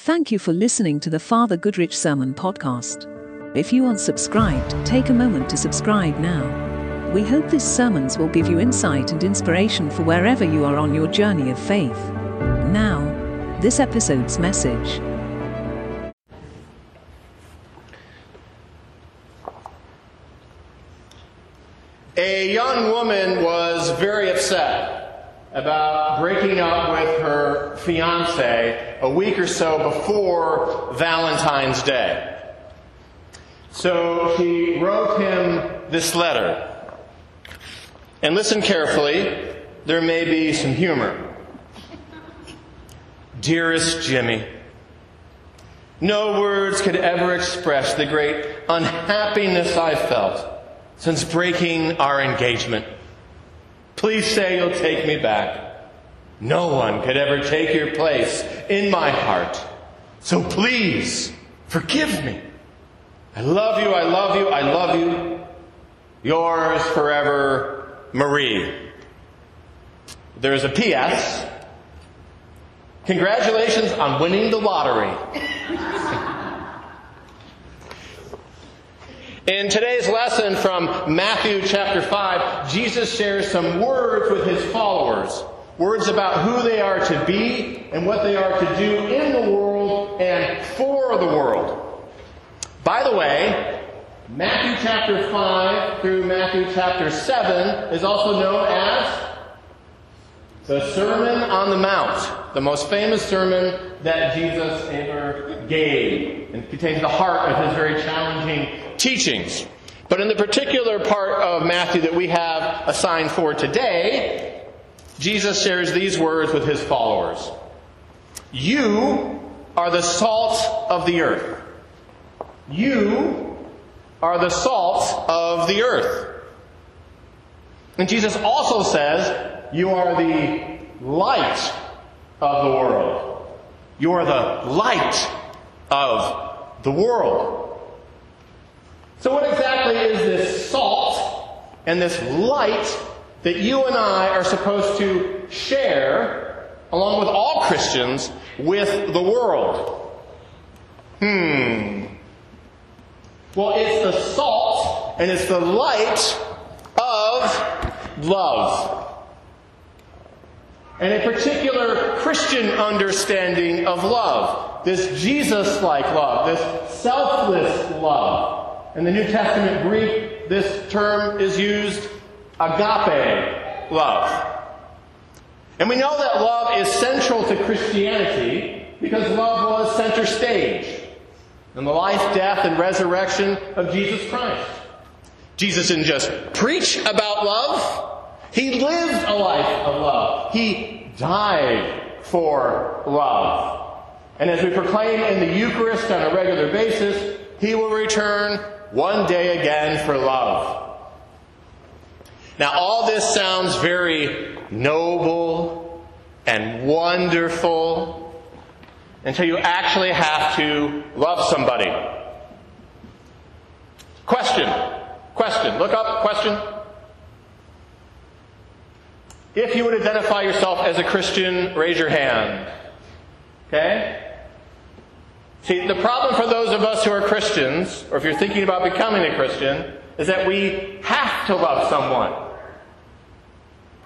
Thank you for listening to the Father Goodrich Sermon Podcast. If you aren't subscribed, take a moment to subscribe now. We hope these sermons will give you insight and inspiration for wherever you are on your journey of faith. Now, this episode's message. A young woman was very upset about breaking up with her fiance a week or so before Valentine's Day. So she wrote him this letter. And listen carefully, there may be some humor. Dearest Jimmy, no words could ever express the great unhappiness I felt since breaking our engagement. Please say you'll take me back. No one could ever take your place in my heart. So please, forgive me. I love you, I love you, I love you. Yours forever, Marie. There's a P.S. Congratulations on winning the lottery. In today's lesson from Matthew chapter 5, Jesus shares some words with his followers. Words about who they are to be and what they are to do in the world and for the world. By the way, Matthew chapter 5 through Matthew chapter 7 is also known as the Sermon on the Mount, the most famous sermon that Jesus ever gave, and contains the heart of his very challenging teachings. But in the particular part of Matthew that we have assigned for today, Jesus shares these words with his followers You are the salt of the earth. You are the salt of the earth. And Jesus also says, You are the light of the world. You are the light of the world. So, what exactly is this salt and this light that you and I are supposed to share, along with all Christians, with the world? Hmm. Well, it's the salt and it's the light of love. And a particular Christian understanding of love. This Jesus like love, this selfless love. In the New Testament Greek, this term is used agape love. And we know that love is central to Christianity because love was center stage in the life, death, and resurrection of Jesus Christ. Jesus didn't just preach about love, he lived a life of love. He died for love. And as we proclaim in the Eucharist on a regular basis, he will return one day again for love. Now, all this sounds very noble and wonderful until you actually have to love somebody. Question. Question. Look up. Question. If you would identify yourself as a Christian, raise your hand. Okay? See, the problem for those of us who are Christians, or if you're thinking about becoming a Christian, is that we have to love someone.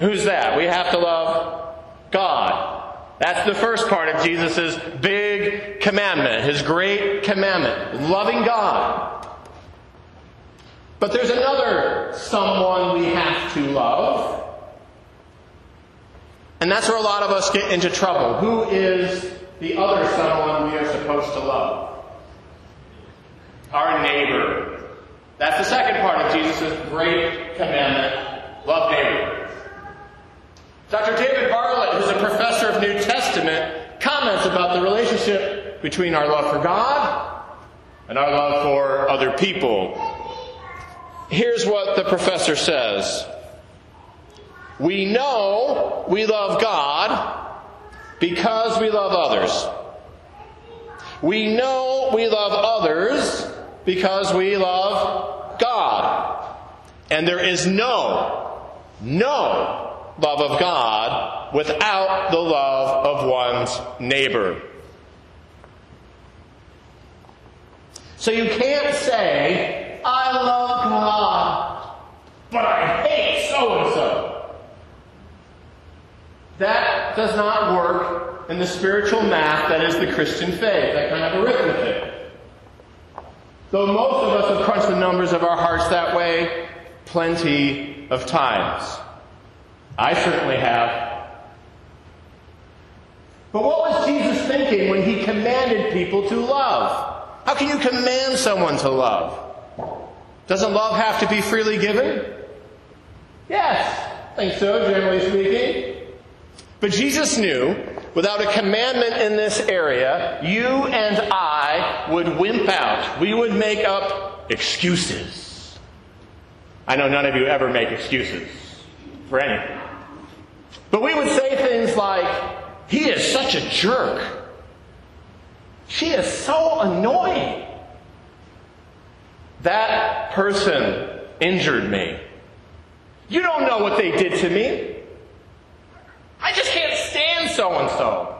Who's that? We have to love God. That's the first part of Jesus' big commandment, his great commandment, loving God. But there's another someone we have to love. And that's where a lot of us get into trouble. Who is the other someone we are supposed to love. Our neighbor. That's the second part of Jesus' great commandment love neighbor. Dr. David Bartlett, who's a professor of New Testament, comments about the relationship between our love for God and our love for other people. Here's what the professor says We know we love God because we love others. We know we love others because we love God. And there is no, no love of God without the love of one's neighbor. So you can't say, I love God, but I hate so and so. That does not work in the spiritual math that is the Christian faith, that kind of arithmetic. Though most of us have crunched the numbers of our hearts that way plenty of times. I certainly have. But what was Jesus thinking when he commanded people to love? How can you command someone to love? Doesn't love have to be freely given? Yes, I think so, generally speaking. But Jesus knew without a commandment in this area, you and I would wimp out. We would make up excuses. I know none of you ever make excuses for anything. But we would say things like, he is such a jerk. She is so annoying. That person injured me. You don't know what they did to me. I just can't stand so and so.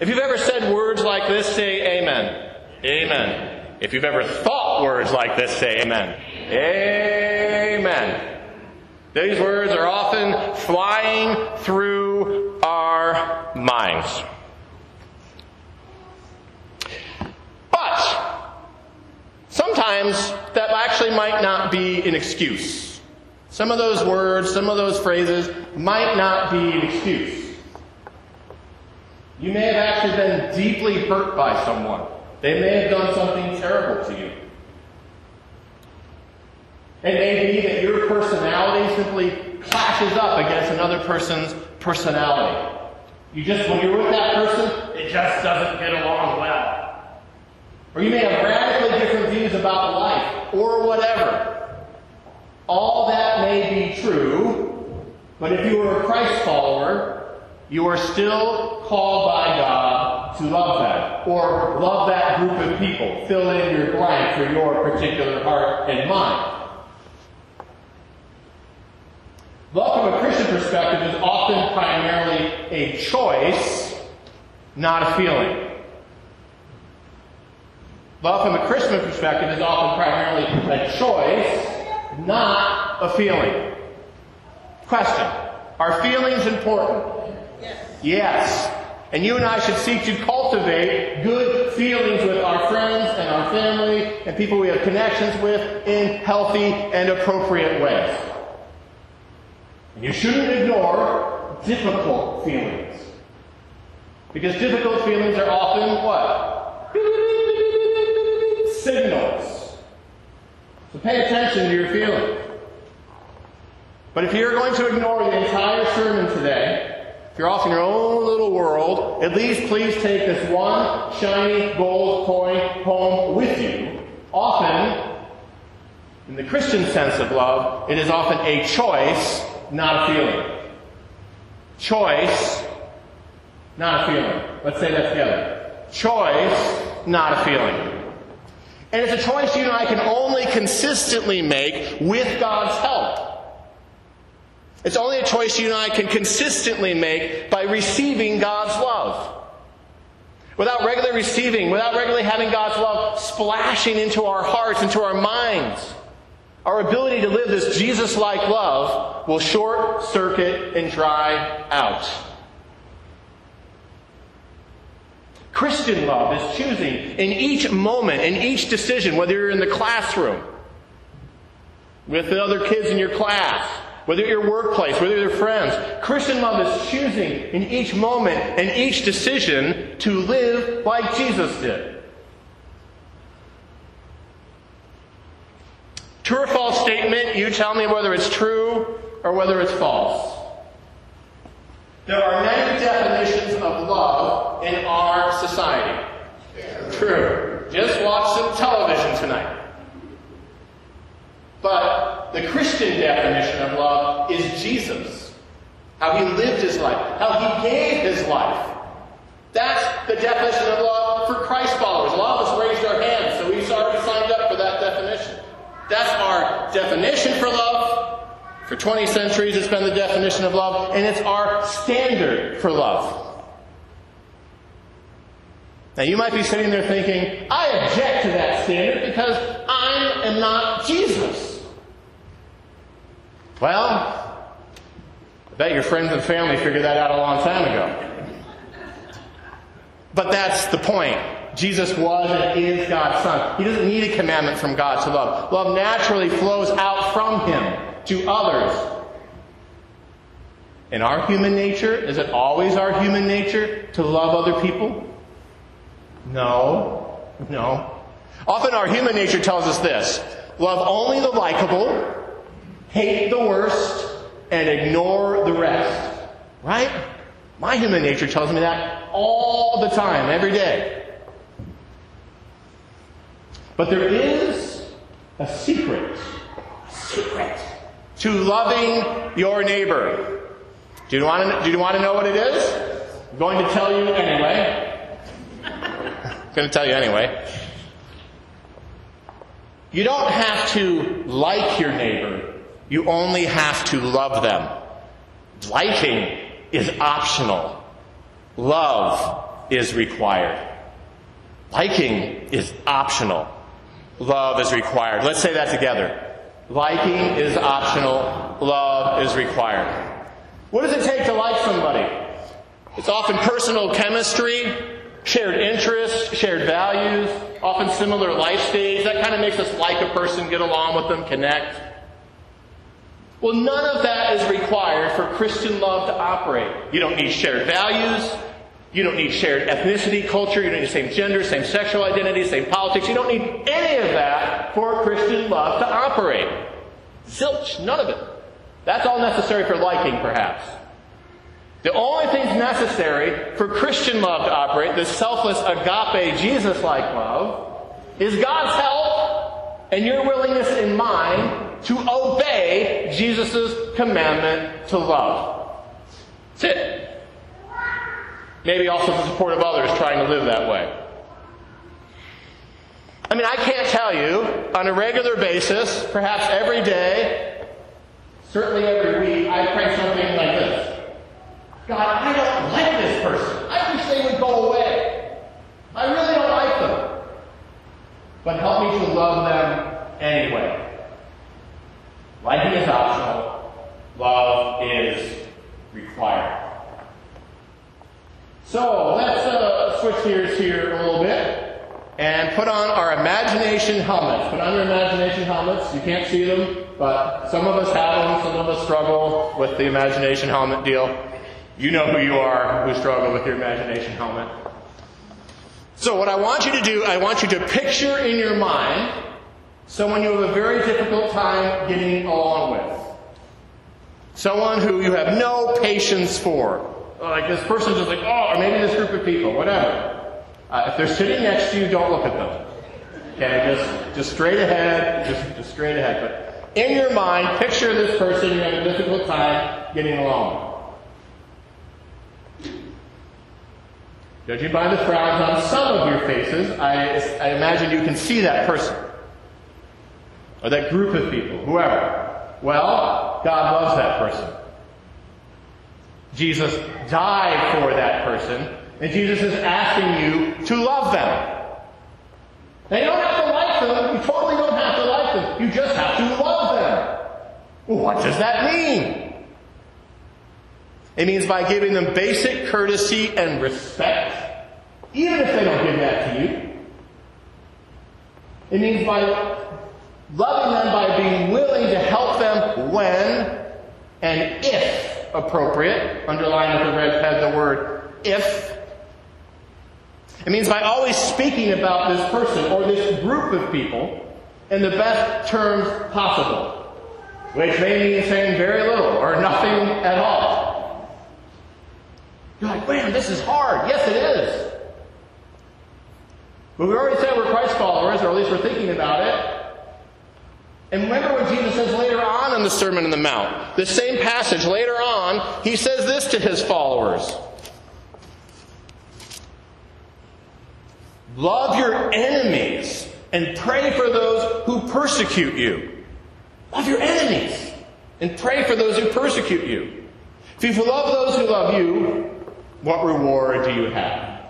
If you've ever said words like this, say amen. Amen. If you've ever thought words like this, say amen. Amen. These words are often flying through our minds. But sometimes that actually might not be an excuse. Some of those words, some of those phrases might not be an excuse. You may have actually been deeply hurt by someone. They may have done something terrible to you. It may be that your personality simply clashes up against another person's personality. You just, when you're with that person, it just doesn't get along well. Or you may have radically different views about life, or whatever. All that may be true, but if you are a Christ follower, you are still called by God to love them, or love that group of people. Fill in your blank for your particular heart and mind. Love from a Christian perspective is often primarily a choice, not a feeling. Love from a Christian perspective is often primarily a choice, not a feeling. Question Are feelings important? Yes. Yes. And you and I should seek to cultivate good feelings with our friends and our family and people we have connections with in healthy and appropriate ways. And you shouldn't ignore difficult feelings. Because difficult feelings are often what? Signals. So pay attention to your feelings. But if you're going to ignore the entire sermon today, if you're off in your own little world, at least please take this one shiny gold coin home with you. Often, in the Christian sense of love, it is often a choice not a feeling. Choice, not a feeling. Let's say that together. Choice, not a feeling. And it's a choice you and I can only consistently make with God's help. It's only a choice you and I can consistently make by receiving God's love. Without regularly receiving, without regularly having God's love splashing into our hearts, into our minds, our ability to live this Jesus like love will short circuit and dry out. Christian love is choosing in each moment, in each decision, whether you're in the classroom, with the other kids in your class, whether at your workplace, whether you're friends. Christian love is choosing in each moment and each decision to live like Jesus did. True or false statement, you tell me whether it's true or whether it's false. There are many definitions of love in our society. True. Just watch some television tonight. But the Christian definition of love is Jesus. How he lived his life. How he gave his life. That's the definition of love for Christ followers. A lot of us raised our hands, so we've already signed up for that definition. That's our definition for love. For 20 centuries, it's been the definition of love, and it's our standard for love. Now you might be sitting there thinking, I object to that standard because I am not Jesus. Well, I bet your friends and family figured that out a long time ago. But that's the point. Jesus was and is God's Son. He doesn't need a commandment from God to love. Love naturally flows out from Him to others. In our human nature, is it always our human nature to love other people? No. No. Often our human nature tells us this love only the likable, hate the worst, and ignore the rest. Right? My human nature tells me that all the time, every day. But there is a secret, a secret to loving your neighbor. Do you want to, do you want to know what it is? I'm going to tell you anyway. I'm going to tell you anyway. You don't have to like your neighbor. You only have to love them. Liking is optional. Love is required. Liking is optional. Love is required. Let's say that together. Liking is optional. Love is required. What does it take to like somebody? It's often personal chemistry, shared interests, shared values, often similar life stage. That kind of makes us like a person, get along with them, connect. Well, none of that is required for Christian love to operate. You don't need shared values. You don't need shared ethnicity, culture. You don't need the same gender, same sexual identity, same politics. You don't need any of that for Christian love to operate. Zilch, none of it. That's all necessary for liking, perhaps. The only things necessary for Christian love to operate, this selfless agape, Jesus like love, is God's help and your willingness in mine to obey Jesus' commandment to love. That's it. Maybe also the support of others trying to live that way. I mean, I can't tell you on a regular basis, perhaps every day, Certainly every week I pray something like this. God, I don't like this person. I wish they would go away. I really don't like them. But help me to love them anyway. Liking is optional. Love is required. So let's uh, switch gears here a little bit and put on our helmets. Put on your imagination helmets. You can't see them. But some of us have them, some of us struggle with the imagination helmet deal. You know who you are who struggle with your imagination helmet. So what I want you to do, I want you to picture in your mind someone you have a very difficult time getting along with. Someone who you have no patience for. Like this person's just like, oh, or maybe this group of people, whatever. Uh, if they're sitting next to you, don't look at them. Okay, just just straight ahead, just, just straight ahead. But in your mind, picture this person you have a difficult time getting along. Judging by the frowns on some of your faces, I, I imagine you can see that person. Or that group of people, whoever. Well, God loves that person. Jesus died for that person, and Jesus is asking you to love them. You don't have to like them. You totally don't have to like them. You just have to love them. Well, what does that mean? It means by giving them basic courtesy and respect, even if they don't give that to you. It means by loving them by being willing to help them when and if appropriate. Underline with the red pen the word if. It means by always speaking about this person or this group of people in the best terms possible which may mean saying very little or nothing at all. You're like, man, this is hard. Yes, it is. But we already said we're Christ followers, or at least we're thinking about it. And remember what Jesus says later on in the Sermon on the Mount. The same passage later on, he says this to his followers Love your enemies and pray for those who persecute you. Love your enemies and pray for those who persecute you. If you love those who love you, what reward do you have?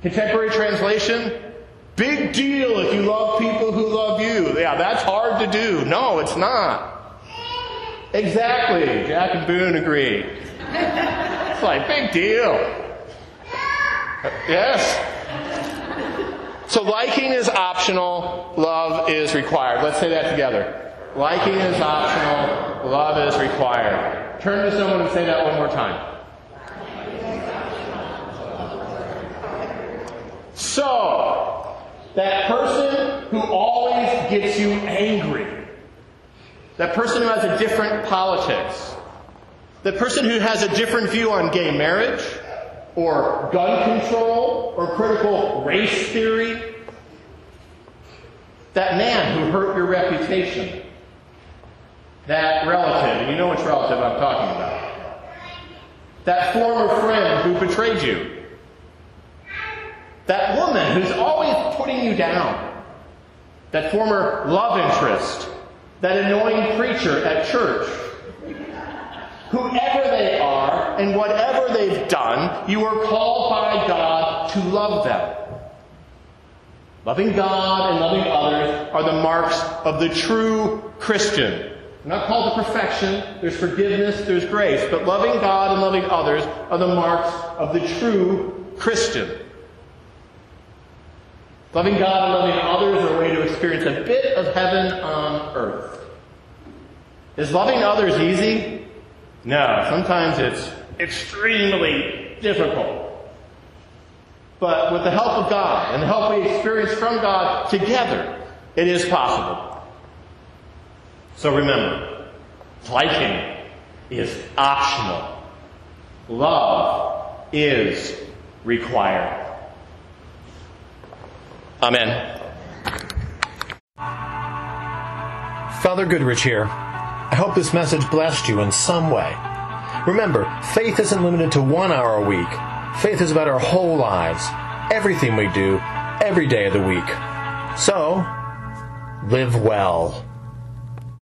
Contemporary translation, big deal if you love people who love you. Yeah, that's hard to do. No, it's not. Exactly. Jack and Boone agree. It's like, big deal. Yes? So liking is optional, love is required. Let's say that together. Liking is optional, love is required. Turn to someone and say that one more time. So, that person who always gets you angry, that person who has a different politics, the person who has a different view on gay marriage, or gun control, or critical race theory, that man who hurt your reputation, that relative, and you know which relative I'm talking about, that former friend who betrayed you, that woman who's always putting you down, that former love interest, that annoying preacher at church, whoever they are and whatever they've done, you are called by God to love them. Loving God and loving others are the marks of the true Christian. We're not called to perfection. There's forgiveness, there's grace. But loving God and loving others are the marks of the true Christian. Loving God and loving others are a way to experience a bit of heaven on earth. Is loving others easy? No, sometimes it's extremely difficult. But with the help of God and the help we experience from God together, it is possible. So remember, liking is optional. Love is required. Amen. Father Goodrich here. I hope this message blessed you in some way. Remember, faith isn't limited to one hour a week. Faith is about our whole lives, everything we do, every day of the week. So, live well.